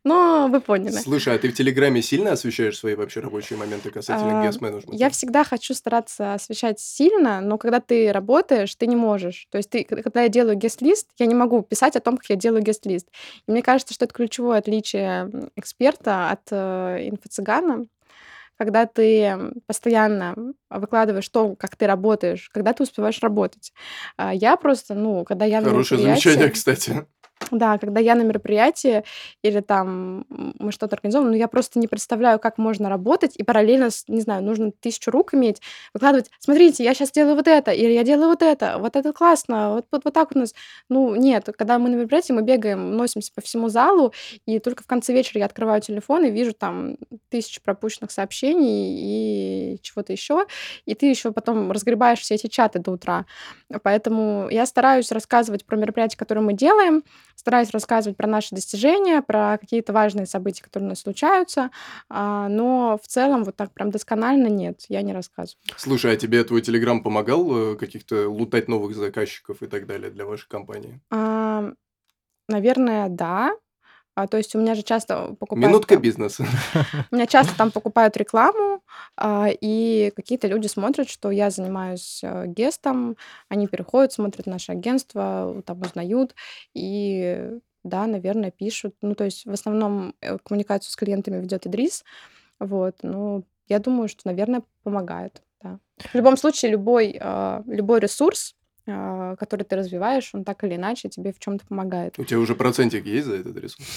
S1: но вы поняли.
S3: Слушай, а ты в Телеграме сильно освещаешь свои вообще рабочие моменты касательно
S1: А,
S3: гест-менеджмента?
S1: Я всегда хочу стараться освещать сильно, но когда ты работаешь, ты не можешь. То есть ты, когда я делаю гест-лист, я не могу писать о том, как я делаю гест-лист. И мне кажется, что это ключевое отличие эксперта от э, инфо-цыгана, когда ты постоянно выкладываешь то, как ты работаешь, когда ты успеваешь работать. А Я просто, ну, когда я на
S3: Хорошее
S1: мероприятии...
S3: замечание, кстати.
S1: Да, когда я на мероприятии или там мы что-то организовываем, ну, я просто не представляю, как можно работать и параллельно, не знаю, нужно тысячу рук иметь, выкладывать, смотрите, я сейчас делаю вот это, или я делаю вот это, вот это классно, вот, вот, вот так у нас. Ну, нет, когда мы на мероприятии, мы бегаем, носимся по всему залу, и только в конце вечера я открываю телефон и вижу там тысячи пропущенных сообщений и чего-то еще, и ты еще потом разгребаешь все эти чаты до утра. Поэтому я стараюсь рассказывать про мероприятия, которые мы делаем, стараюсь рассказывать про наши достижения, про какие-то важные события, которые у нас случаются, а, но в целом вот так прям досконально нет, я не рассказываю.
S3: Слушай, а тебе твой Телеграм помогал э, каких-то лутать новых заказчиков и так далее для вашей компании?
S1: А, Наверное, да. А, То есть у меня же часто покупают...
S3: Минутка
S1: там-
S3: бизнеса.
S1: У меня часто там покупают рекламу, а, и какие-то люди смотрят, что я занимаюсь э, гестом, они переходят, смотрят наше агентство, там узнают, и да, наверное, пишут. Ну, то есть в основном э, коммуникацию с клиентами ведет Идрис, вот, ну, я думаю, что, наверное, помогает, да. В любом случае, любой, а, любой ресурс, который ты развиваешь, он так или иначе тебе в чем-то помогает.
S3: У тебя уже процентик есть за этот ресурс?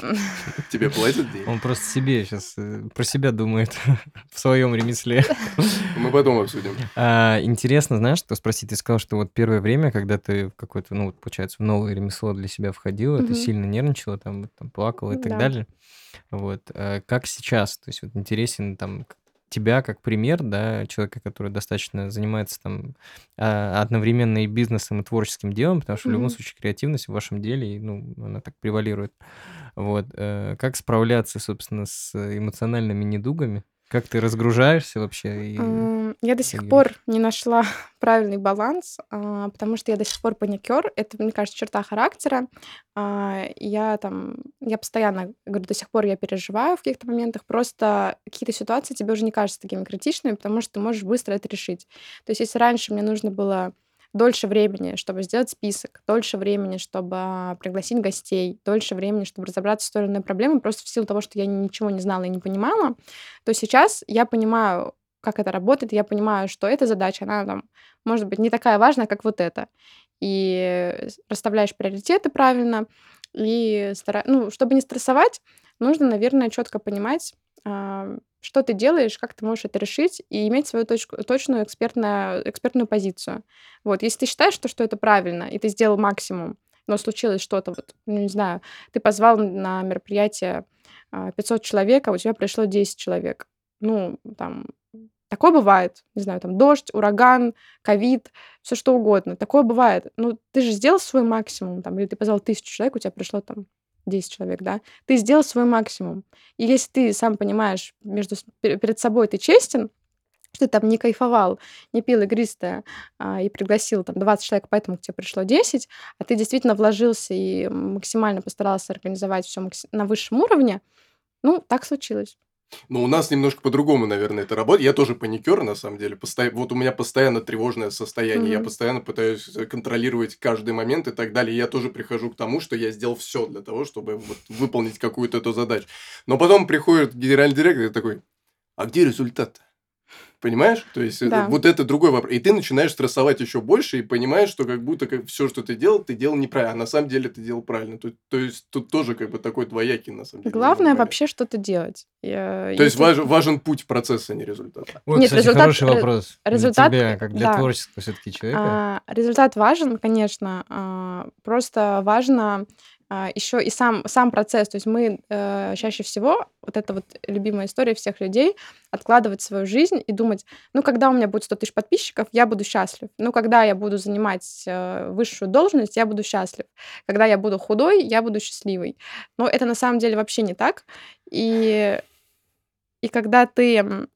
S3: Тебе платят деньги?
S2: Он просто себе сейчас про себя думает в своем ремесле.
S3: Мы потом обсудим.
S2: А, интересно, знаешь, что спросить? Ты сказал, что вот первое время, когда ты в какое-то, ну, вот, получается, в новое ремесло для себя входила, ты сильно нервничала, там, плакала и так
S1: Да.
S2: далее. Вот. а Как сейчас? То есть вот интересен там тебя как пример, да, человека, который достаточно занимается там а, одновременно и бизнесом, и творческим делом, потому что в любом случае креативность в вашем деле, ну, она так превалирует. Вот. э, Как справляться, собственно, с эмоциональными недугами? Как ты разгружаешься вообще? И...
S1: Я до сих
S2: и-
S1: пор не нашла правильный баланс, а, потому что я до сих пор паникер. Это, мне кажется, черта характера. А, Я там, я постоянно, говорю, до сих пор я переживаю в каких-то моментах. Просто какие-то ситуации тебе уже не кажутся такими критичными, потому что ты можешь быстро это решить. То есть, если раньше мне нужно было дольше времени, чтобы сделать список, дольше времени, чтобы а, пригласить гостей, дольше времени, чтобы разобраться с той или иной проблемой, просто в силу того, что я ничего не знала и не понимала, то сейчас я понимаю, как это работает, я понимаю, что эта задача, она там, может быть, не такая важная, как вот эта. И расставляешь приоритеты правильно, и стара... ну, чтобы не стрессовать, нужно, наверное, четко понимать, а, что ты делаешь, как ты можешь это решить, и иметь свою точку, точную экспертную, экспертную позицию. Вот, если ты считаешь, что, что это правильно, и ты сделал максимум, но случилось что-то, вот, ну, не знаю, ты позвал на мероприятие а, 500 человек, а у тебя пришло 10 человек. Ну, там, такое бывает. Не знаю, там, дождь, ураган, ковид, все что угодно. Такое бывает. Ну, ты же сделал свой максимум, там, или ты позвал тысячу человек, у тебя пришло там 10 человек, да, ты сделал свой максимум. И если ты сам понимаешь, между, перед собой ты честен, что ты там не кайфовал, не пил игристое а, и пригласил там 20 человек, поэтому к тебе пришло 10, а ты действительно вложился и максимально постарался организовать все на высшем уровне, ну, так случилось.
S3: Ну, у нас немножко по-другому, наверное, это работает. Я тоже паникер, на самом деле. Посто... Вот у меня постоянно тревожное состояние. Mm-hmm. Я постоянно пытаюсь э, контролировать каждый момент и так далее. Я тоже прихожу к тому, что я сделал все для того, чтобы вот выполнить какую-то эту задачу. Но потом приходит генеральный директор и такой, а где результат? Понимаешь? То есть, э, да. вот это другой вопрос. И ты начинаешь стрессовать еще больше и понимаешь, что как будто как все, что ты делал, ты делал неправильно. А на самом деле ты делал правильно. То, то есть, тут тоже как бы такой двоякий, на самом деле.
S1: Главное вообще что-то делать.
S3: Я... То есть, важен, важен путь процесса, а не результат.
S2: Вот, Нет, кстати, результат, хороший вопрос. Результат, для тебя, как для да. творческого все-таки человека.
S1: А, результат важен, конечно. А, просто важно еще и сам, сам процесс. То есть мы э, чаще всего, вот это вот любимая история всех людей, откладывать свою жизнь и думать, ну, когда у меня будет 100 тысяч подписчиков, я буду счастлив. Ну, когда я буду занимать э, высшую должность, я буду счастлив. Когда я буду худой, я буду счастливой. Но это на самом деле вообще не так. И, и когда ты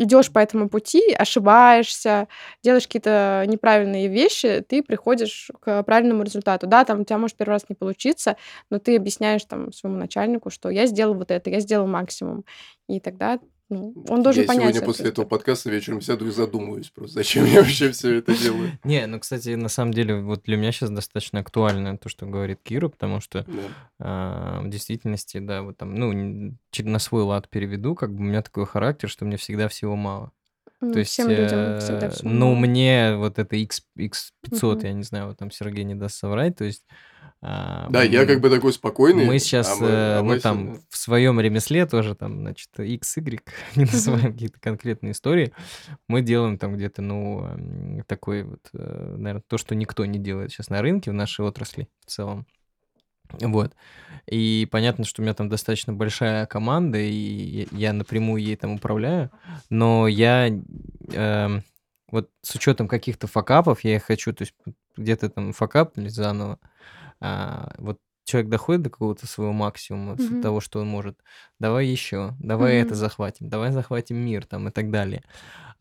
S1: идешь по этому пути, ошибаешься, делаешь какие-то неправильные вещи, ты приходишь к правильному результату. Да, там у тебя может первый раз не получиться, но ты объясняешь там своему начальнику, что я сделал вот это, я сделал максимум. И тогда ну, он должен
S3: я
S1: понять.
S3: Я сегодня после этого подкаста вечером сяду и задумаюсь просто, зачем я вообще все это делаю.
S2: Не, ну, кстати, на самом деле, вот для меня сейчас достаточно актуально то, что говорит Кира, потому что а, в действительности, да, вот там, ну, на свой лад переведу, как бы у меня такой характер, что мне всегда всего мало. То есть, Всем людям всегда э, всего ну, мне вот это X, X500, я не знаю, вот там Сергей не даст соврать, то есть
S3: а, да, мы, я как бы такой спокойный.
S2: Мы сейчас, а мы, а э, мы ну, там в своем ремесле тоже там, значит, X, Y, не называем какие-то конкретные истории. Мы делаем там где-то, ну, такой вот, э, наверное, то, что никто не делает сейчас на рынке в нашей отрасли в целом. Вот. И понятно, что у меня там достаточно большая команда, и я напрямую ей там управляю, но я э, вот с учетом каких-то факапов, я хочу, то есть где-то там факапнулись заново, а, вот человек доходит до какого-то своего максимума, mm-hmm. того, что он может, давай еще, давай mm-hmm. это захватим, давай захватим мир там и так далее.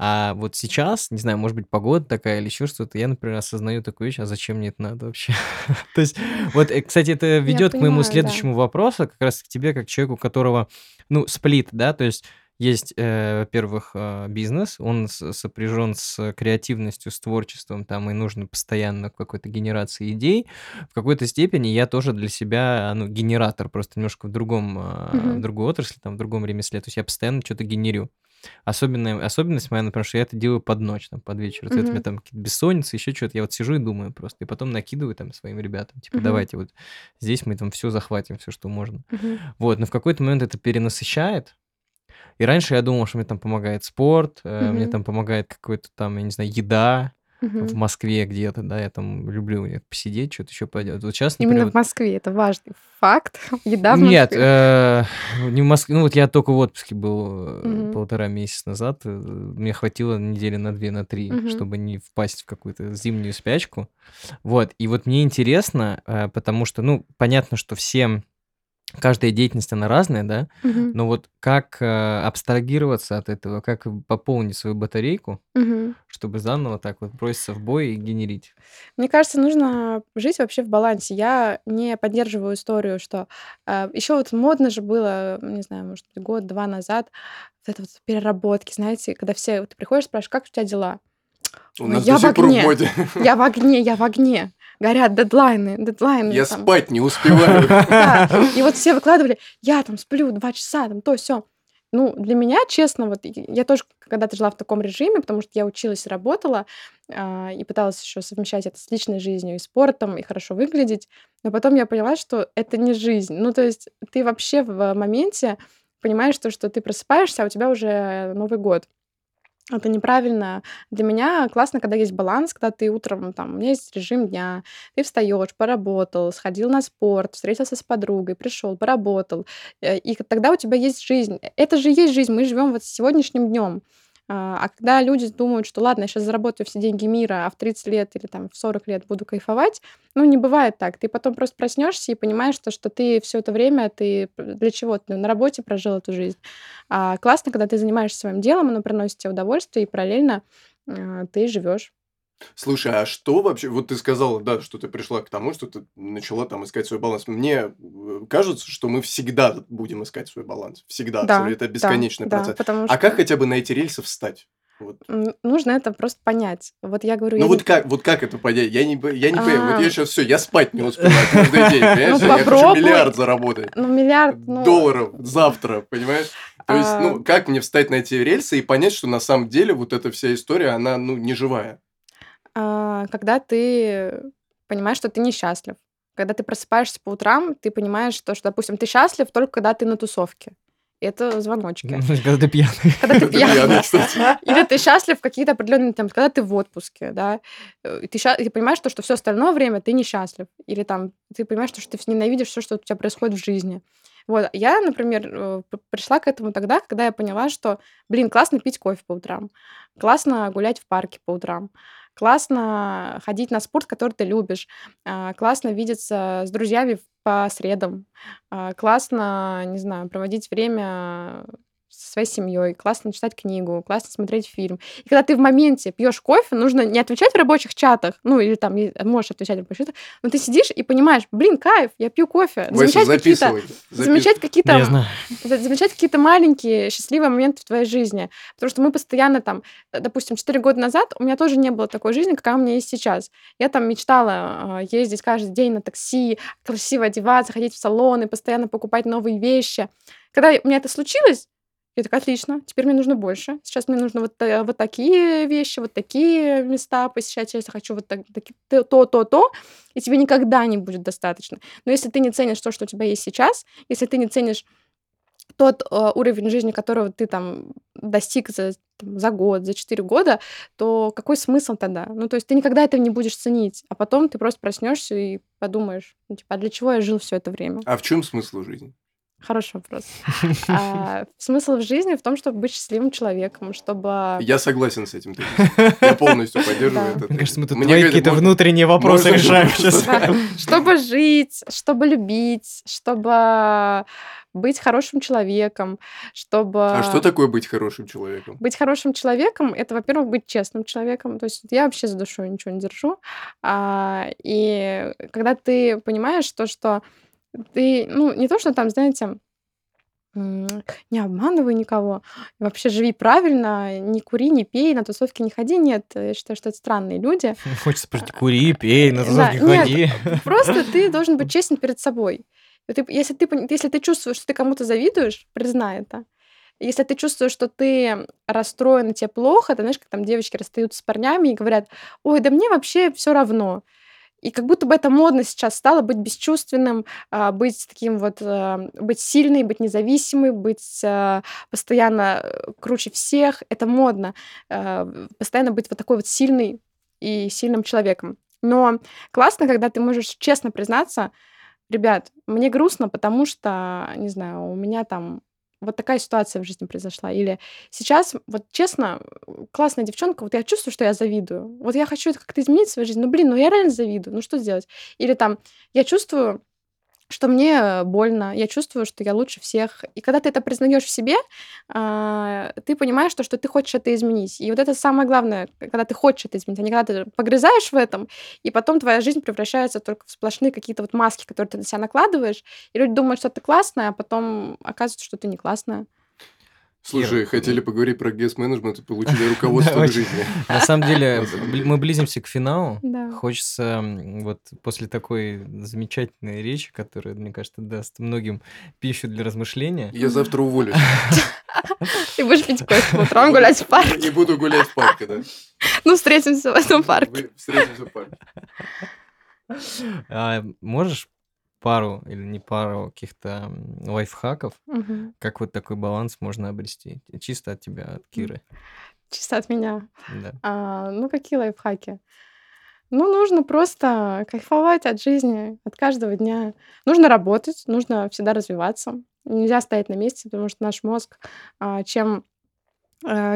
S2: А вот сейчас, не знаю, может быть, погода такая или еще что-то, я, например, осознаю такую вещь, а зачем мне это надо вообще? То есть, вот, э, кстати, это ведет к моему следующему вопросу, как раз к тебе, как человеку, у которого, ну, сплит, да, то есть есть, э, во-первых, э, бизнес, он сопряжен с креативностью, с творчеством, там и нужно постоянно какой-то генерации идей. В какой-то степени я тоже для себя, ну, генератор, просто немножко в другом, э, в другой отрасли, там, в другом ремесле. То есть я постоянно что-то генерю. Особенная, особенность моя, например, что я это делаю под ночь, там, под вечер. Mm-hmm. Это у меня там какие-то бессонницы, еще что-то. Я вот сижу и думаю просто. И потом накидываю там своим ребятам. Типа, mm-hmm. давайте вот здесь мы там все захватим, все, что можно. Mm-hmm. Вот, но в какой-то момент это перенасыщает. И раньше я думал, что мне там помогает спорт, э, мне там помогает какой-то там, я не знаю, еда в Москве где-то, да, я там люблю посидеть, что-то еще пойдет. Вот сейчас,
S1: например, Именно в Москве, это важный факт. Еда в
S2: Москве. Нет, э, не в Москве. Ну вот я только в отпуске был э, полтора месяца назад. Мне хватило недели на две, на три, чтобы не впасть в какую-то зимнюю спячку. Вот, и вот мне интересно, потому что, ну, понятно, что всем каждая деятельность, она разная, да,
S1: Мгм.
S2: но вот как э, абстрагироваться от этого, как пополнить свою батарейку,
S1: Мгм.
S2: чтобы заново так вот броситься в бой и генерить.
S1: Мне кажется, нужно жить вообще в балансе. Я не поддерживаю историю, что э, еще вот модно же было, не знаю, может быть, год-два назад, вот это вот переработки, знаете, когда все, ты приходишь, спрашиваешь, как у тебя дела?
S3: У нас я до сих пор в моде.
S1: я в огне, я в огне горят дедлайны, дедлайны.
S3: Я там. спать не успеваю.
S1: Да, и вот все выкладывали, я там сплю два часа, там то, все. Ну, для меня, честно, вот я тоже когда-то жила в таком режиме, потому что я училась и работала, э, и пыталась еще совмещать это с личной жизнью и спортом, и хорошо выглядеть. Но потом я поняла, что это не жизнь. Ну, то есть ты вообще в моменте понимаешь, то, что ты просыпаешься, а у тебя уже Новый год. Это неправильно. Для меня классно, когда есть баланс, когда ты утром, там, у меня есть режим дня, ты встаешь, поработал, сходил на спорт, встретился с подругой, пришел, поработал, э, и тогда у тебя есть жизнь. Это же есть жизнь, мы живем вот сегодняшним днем. А, а когда люди думают, что ладно, я сейчас заработаю все деньги мира, а в 30 лет или там в 40 лет буду кайфовать, ну, не бывает так. Ты потом просто проснешься и понимаешь, что, что ты все это время, ты для чего? Ты на работе прожил эту жизнь. А классно, когда ты занимаешься своим делом, оно приносит тебе удовольствие, и параллельно э, ты живешь.
S3: Слушай, а что вообще, вот ты сказала, да, что ты пришла к тому, что ты начала там искать свой баланс. Мне э, кажется, что мы всегда будем искать свой баланс. Всегда. Да, это бесконечный да, процесс. Да, потому что... А как хотя бы на эти рельсы встать?
S1: Вот. Нужно это просто понять. Вот я говорю...
S3: Ну вот, не... как, вот как это понять? Я не, я не а... понимаю. Вот я сейчас все, я спать не успеваю каждый день, понимаешь? Ну, я хочу миллиард заработать.
S1: Ну, миллиард... Ну...
S3: Долларов завтра, понимаешь? То есть, ну, а. как мне встать на эти рельсы и понять, что на самом деле вот эта вся история, она, ну, не живая?
S1: А, когда ты понимаешь, что ты несчастлив. Когда ты просыпаешься по утрам, ты понимаешь, что, что допустим, ты счастлив только когда ты на тусовке. Это звоночки.
S2: Когда ты пьяный.
S1: Когда ты пьяный, Или ты счастлив в какие-то определенные там, когда ты в отпуске, да. Ты, ты понимаешь, то, что все остальное время ты несчастлив. Или там ты понимаешь, что ты ненавидишь все, что у тебя происходит в жизни. Вот, я, например, э, пришла к этому тогда, когда я поняла, что, блин, классно пить кофе по утрам, классно гулять в парке по утрам, классно ходить на спорт, который ты любишь, а, классно видеться с друзьями по средам, а, классно, не знаю, проводить время со своей семьей, классно читать книгу, классно смотреть фильм. И когда ты в моменте пьешь кофе, нужно не отвечать в рабочих чатах, ну или там можешь отвечать в рабочих чатах, но ты сидишь и понимаешь, блин, кайф, я пью кофе.
S3: Замечать какие-то,
S1: замечать какие-то, замечать какие-то маленькие счастливые моменты в твоей жизни, потому что мы постоянно там, допустим, 4 года назад у меня тоже не было такой жизни, какая у меня есть сейчас. Я там мечтала а, ездить каждый день на такси, красиво одеваться, ходить в салоны, постоянно покупать новые вещи. Когда у меня это случилось, я такая, отлично, теперь мне нужно больше. Сейчас мне нужно вот, э, вот такие вещи, вот такие места посещать. Я хочу вот так, так, то, то, то, и тебе никогда не будет достаточно. Но если ты не ценишь то, что у тебя есть сейчас, если ты не ценишь тот э, уровень жизни, которого ты там достиг за, там, за год, за четыре года, то какой смысл тогда? Ну, то есть ты никогда этого не будешь ценить, а потом ты просто проснешься и подумаешь, ну, типа, а для чего я жил все это время?
S3: А в чем смысл жизни?
S1: Хороший вопрос. А, смысл в жизни в том, чтобы быть счастливым человеком, чтобы...
S3: Я согласен с этим. Я полностью поддерживаю это.
S2: Мне кажется, мы тут какие-то внутренние вопросы решаем сейчас.
S1: Чтобы жить, чтобы любить, чтобы быть хорошим человеком, чтобы...
S3: А что такое быть хорошим человеком?
S1: Быть хорошим человеком — это, во-первых, быть честным человеком. То есть я вообще за душой ничего не держу. А, и когда ты понимаешь то, что ты, ну, не то, что там, знаете, не обманывай никого, вообще живи правильно, не кури, не пей, на тусовки не ходи. Нет, я считаю, что это странные люди.
S2: Хочется просто кури, пей, на тусовки да, ходи.
S1: Нет, просто ты должен быть честен перед собой. Ты, если, ты, если ты чувствуешь, что ты кому-то завидуешь, признай это. Если ты чувствуешь, что ты расстроен, тебе плохо, ты знаешь, как там девочки расстаются с парнями и говорят, ой, да мне вообще все равно. И как будто бы это модно сейчас стало быть бесчувственным, а, быть таким вот, а, быть сильной, быть независимой, быть а, постоянно э, круче всех. Это модно. Постоянно быть вот такой вот сильной и сильным человеком. Но классно, когда ты можешь честно признаться, ребят, мне грустно, потому что, не знаю, у меня там вот такая ситуация в жизни произошла. Или сейчас, вот честно, классная девчонка, вот я чувствую, что я завидую. Вот я хочу это как-то изменить в своей жизни. Ну, блин, ну я реально завидую. Ну, что сделать? Или там, я чувствую, что мне больно, я чувствую, что я лучше всех. И когда ты это признаешь в себе, а, ты понимаешь, что, что ты хочешь это изменить. И вот это самое главное, когда ты хочешь это изменить, а не когда ты погрязаешь в этом, и потом твоя жизнь превращается только в сплошные какие-то вот маски, которые ты на себя накладываешь, и люди думают, что ты классная, а потом оказывается, что ты не классная.
S3: Слушай, хотели поговорить про гест-менеджмент и получили руководство к жизни.
S2: На самом деле, мы близимся к финалу. Хочется вот после такой замечательной речи, которая, мне кажется, даст многим пищу для размышления.
S3: Я завтра уволюсь.
S1: Ты будешь пить кофе по утрам, гулять в парке.
S3: Не буду гулять в парке, да.
S1: Ну, встретимся в этом парке.
S3: Встретимся в парке.
S2: А можешь пару или не пару каких-то лайфхаков,
S1: Мгм.
S2: как вот такой баланс можно обрести? Чисто от тебя, от Киры.
S1: Чисто от меня.
S2: Да.
S1: А, ну, какие лайфхаки? Ну, нужно просто кайфовать от жизни, от каждого дня. Нужно работать, нужно всегда развиваться. Нельзя стоять на месте, потому что наш мозг, а, чем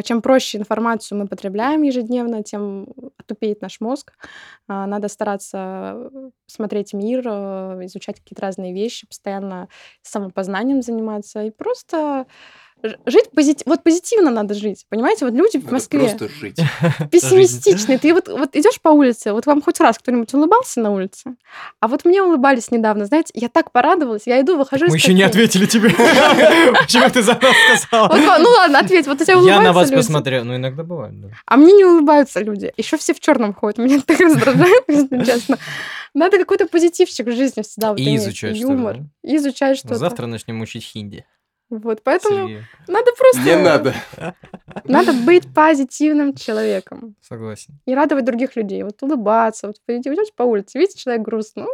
S1: чем проще информацию мы потребляем ежедневно, тем тупеет наш мозг. А, надо стараться смотреть мир, э, изучать какие-то разные вещи, постоянно самопознанием заниматься и просто жить позитивно. Вот позитивно надо жить. Понимаете, вот люди надо в Москве
S3: просто жить.
S1: пессимистичные. Ты вот, вот идешь по улице, вот вам хоть раз кто-нибудь улыбался на улице? А вот мне улыбались недавно, знаете, я так порадовалась, я иду, выхожу
S2: Мы еще не ответили тебе. Почему ты за нас сказала?
S1: Ну ладно, ответь. Вот у тебя улыбаются
S2: Я на вас посмотрел. Ну, иногда бывает,
S1: А мне не улыбаются люди. Еще все в черном ходят. Меня так раздражает, если честно. Надо какой-то позитивчик в жизни всегда.
S2: И изучать
S1: Юмор. И изучать что-то.
S2: Завтра начнем учить хинди.
S1: Вот, поэтому Сергей. надо просто...
S3: Не надо.
S1: Надо быть позитивным человеком.
S2: Согласен.
S1: И радовать других людей. Вот улыбаться. Вот идете по улице, видите, человек грустный, ну,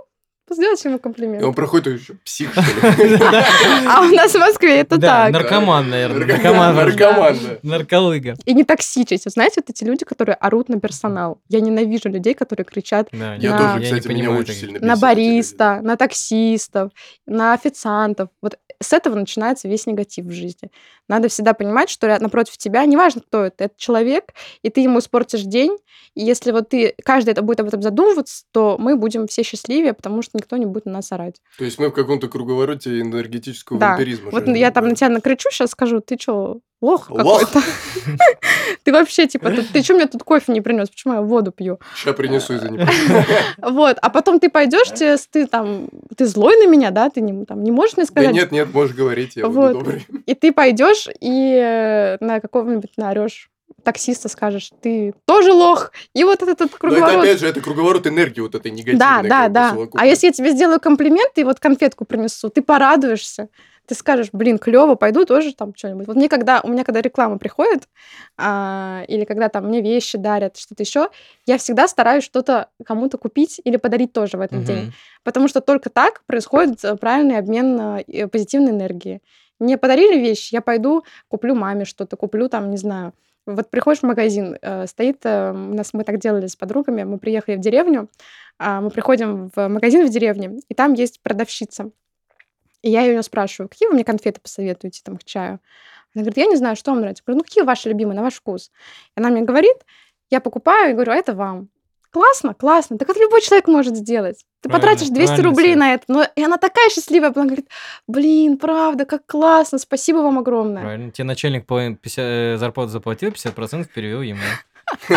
S1: сделайте ему комплимент.
S3: И он проходит еще псих, что ли?
S1: А у нас в Москве это так.
S2: наркоман, наверное. Наркоман.
S3: Наркоман,
S2: Нарколыга.
S1: И не токсичить. Знаете, вот эти люди, которые орут на персонал. Я ненавижу людей, которые кричат
S3: Я тоже, кстати, меня очень сильно
S1: На бариста, на таксистов, на официантов. Вот с этого начинается весь негатив в жизни. Надо всегда понимать, что напротив тебя, неважно, кто это, это человек, и ты ему испортишь день, и если вот ты, каждый это будет об этом задумываться, то мы будем все счастливее, потому что никто не будет на нас орать.
S3: То есть мы в каком-то круговороте энергетического да. вампиризма.
S1: Вот я там на тебя накричу, сейчас скажу, ты что, лох какой-то. Ты вообще, типа, ты что мне тут кофе не принес? Почему я воду пью?
S3: Сейчас принесу, извини.
S1: Вот, а потом ты пойдешь, ты там, ты злой на меня, да? Ты не, там, не можешь мне сказать?
S3: нет, нет, можешь говорить, я буду добрый.
S1: И ты пойдешь и э, на какого-нибудь наорешь таксиста скажешь, ты тоже лох. И вот этот, этот круговорот.
S3: Но это, опять же, это круговорот энергии вот этой негативной.
S1: Да, да, да. А если я тебе сделаю комплимент и вот конфетку принесу, ты порадуешься ты скажешь, блин, клево, пойду тоже там что-нибудь. Вот мне когда, у меня когда реклама приходит, а, или когда там мне вещи дарят, что-то еще, я всегда стараюсь что-то кому-то купить или подарить тоже в этот угу. день. Потому что только так происходит э, правильный обмен э, позитивной энергии. Мне подарили вещи, я пойду, куплю маме что-то, куплю там, не знаю, вот приходишь в магазин, э, стоит, э, у нас мы так делали с подругами, мы приехали в деревню, э, мы приходим в магазин в деревне, и там есть продавщица. И я ее спрашиваю, какие вы мне конфеты посоветуете там к чаю? Она говорит, я не знаю, что вам нравится. Я говорю, ну какие ваши любимые, на ваш вкус? И она мне говорит, я покупаю и говорю, а это вам. Классно, классно. Так это любой человек может сделать. Ты правильно, потратишь 200 рублей на это. Но и она такая счастливая. Она говорит, блин, правда, как классно, спасибо вам огромное.
S2: Правильно. Тебе начальник по 50, э, зарплату заплатил, 50% перевел ему.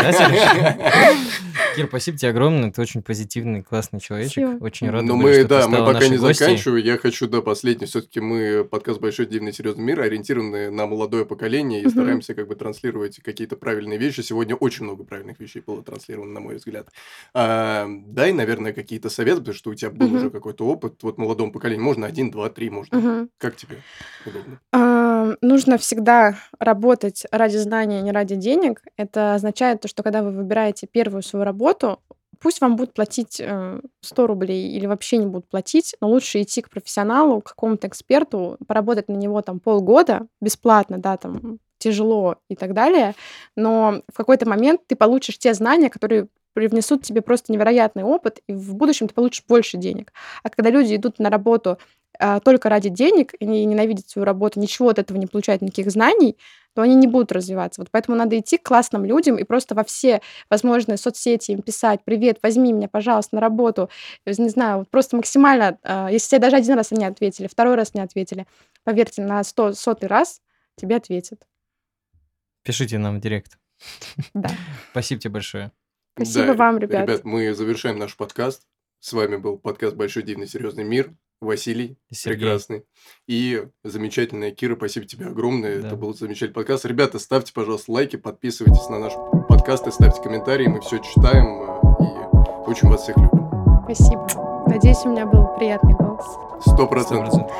S2: Кир, спасибо тебе огромное. Ты очень позитивный, классный человечек. Очень рад
S3: Ну, мы, да, мы пока не заканчиваем. Я хочу, да, последний. Все-таки мы подкаст «Большой, дивный, серьезный мир», ориентированы на молодое поколение и стараемся как бы транслировать какие-то правильные вещи. Сегодня очень много правильных вещей было транслировано, на мой взгляд. А, дай, наверное, какие-то советы, потому что у тебя был уже какой-то опыт. Вот молодому поколению можно один, два, три, можно. Как тебе удобно?
S1: Нужно всегда работать ради знания, а не ради денег. Это означает то, что когда вы выбираете первую свою работу, пусть вам будут платить 100 э, рублей или вообще не будут платить, но лучше идти к профессионалу, к какому-то эксперту, поработать на него там полгода бесплатно, да, там тяжело и так далее, но в какой-то момент ты получишь те знания, которые привнесут тебе просто невероятный опыт, и в будущем ты получишь больше денег. А когда люди идут на работу только ради денег и ненавидят свою работу, ничего от этого не получают, никаких знаний, то они не будут развиваться. Вот поэтому надо идти к классным людям и просто во все возможные соцсети им писать, привет, возьми меня, пожалуйста, на работу. Не знаю, вот просто максимально, а, если тебе даже один раз они ответили, второй раз не ответили, поверьте, на сто, сотый раз тебе ответят.
S2: Пишите нам в директ.
S1: Да.
S2: Спасибо тебе большое.
S1: Спасибо да, вам, ребят.
S3: Ребят, мы завершаем наш подкаст. С вами был подкаст «Большой дивный серьезный мир». Василий, Сергей. прекрасный. И замечательная Кира, спасибо тебе огромное. Да. Это был замечательный подкаст. Ребята, ставьте, пожалуйста, лайки, подписывайтесь на наш подкаст и ставьте комментарии. Мы все читаем э, и очень вас всех любим.
S1: Спасибо. Надеюсь, у меня был приятный голос.
S3: Сто процентов.